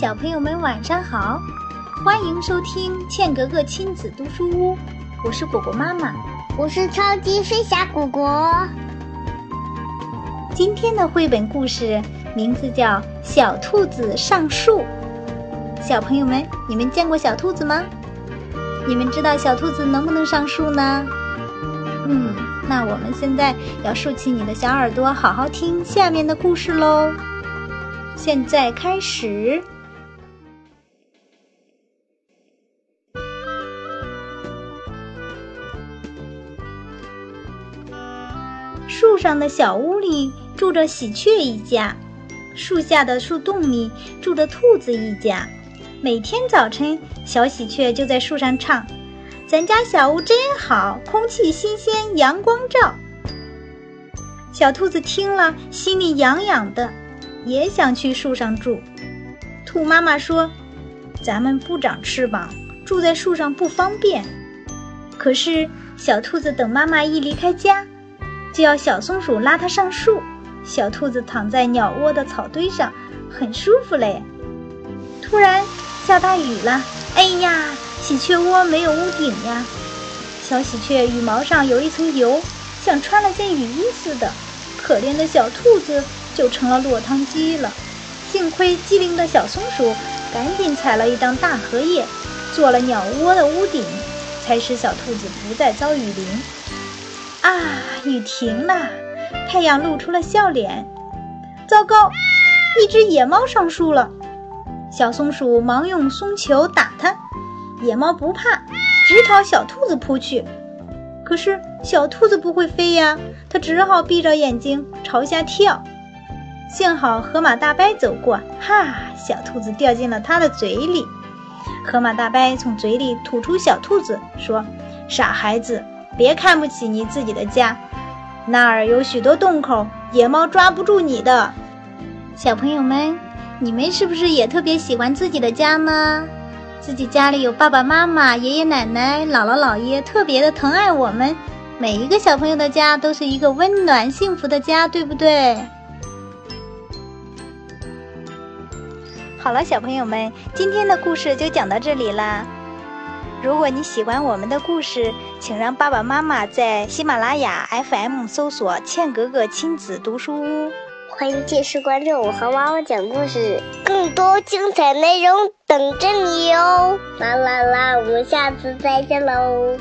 小朋友们晚上好，欢迎收听茜格格亲子读书屋，我是果果妈妈，我是超级飞侠果果。今天的绘本故事名字叫《小兔子上树》。小朋友们，你们见过小兔子吗？你们知道小兔子能不能上树呢？嗯，那我们现在要竖起你的小耳朵，好好听下面的故事喽。现在开始。树上的小屋里住着喜鹊一家，树下的树洞里住着兔子一家。每天早晨，小喜鹊就在树上唱：“咱家小屋真好，空气新鲜，阳光照。”小兔子听了，心里痒痒的。也想去树上住，兔妈妈说：“咱们不长翅膀，住在树上不方便。”可是小兔子等妈妈一离开家，就要小松鼠拉它上树。小兔子躺在鸟窝的草堆上，很舒服嘞。突然下大雨了，哎呀，喜鹊窝没有屋顶呀！小喜鹊羽毛上有一层油，像穿了件雨衣似的。可怜的小兔子。就成了落汤鸡了。幸亏机灵的小松鼠赶紧采了一张大荷叶，做了鸟窝的屋顶，才使小兔子不再遭雨淋。啊，雨停了，太阳露出了笑脸。糟糕，一只野猫上树了。小松鼠忙用松球打它，野猫不怕，直朝小兔子扑去。可是小兔子不会飞呀，它只好闭着眼睛朝下跳。幸好河马大伯走过，哈，小兔子掉进了他的嘴里。河马大伯从嘴里吐出小兔子，说：“傻孩子，别看不起你自己的家，那儿有许多洞口，野猫抓不住你的。”小朋友们，你们是不是也特别喜欢自己的家呢？自己家里有爸爸妈妈、爷爷奶奶、姥姥姥爷，特别的疼爱我们。每一个小朋友的家都是一个温暖幸福的家，对不对？好了，小朋友们，今天的故事就讲到这里啦。如果你喜欢我们的故事，请让爸爸妈妈在喜马拉雅 FM 搜索“茜格格亲子读书屋”。欢迎继续关注我和妈妈讲故事，更多精彩内容等着你哦！啦啦啦，我们下次再见喽！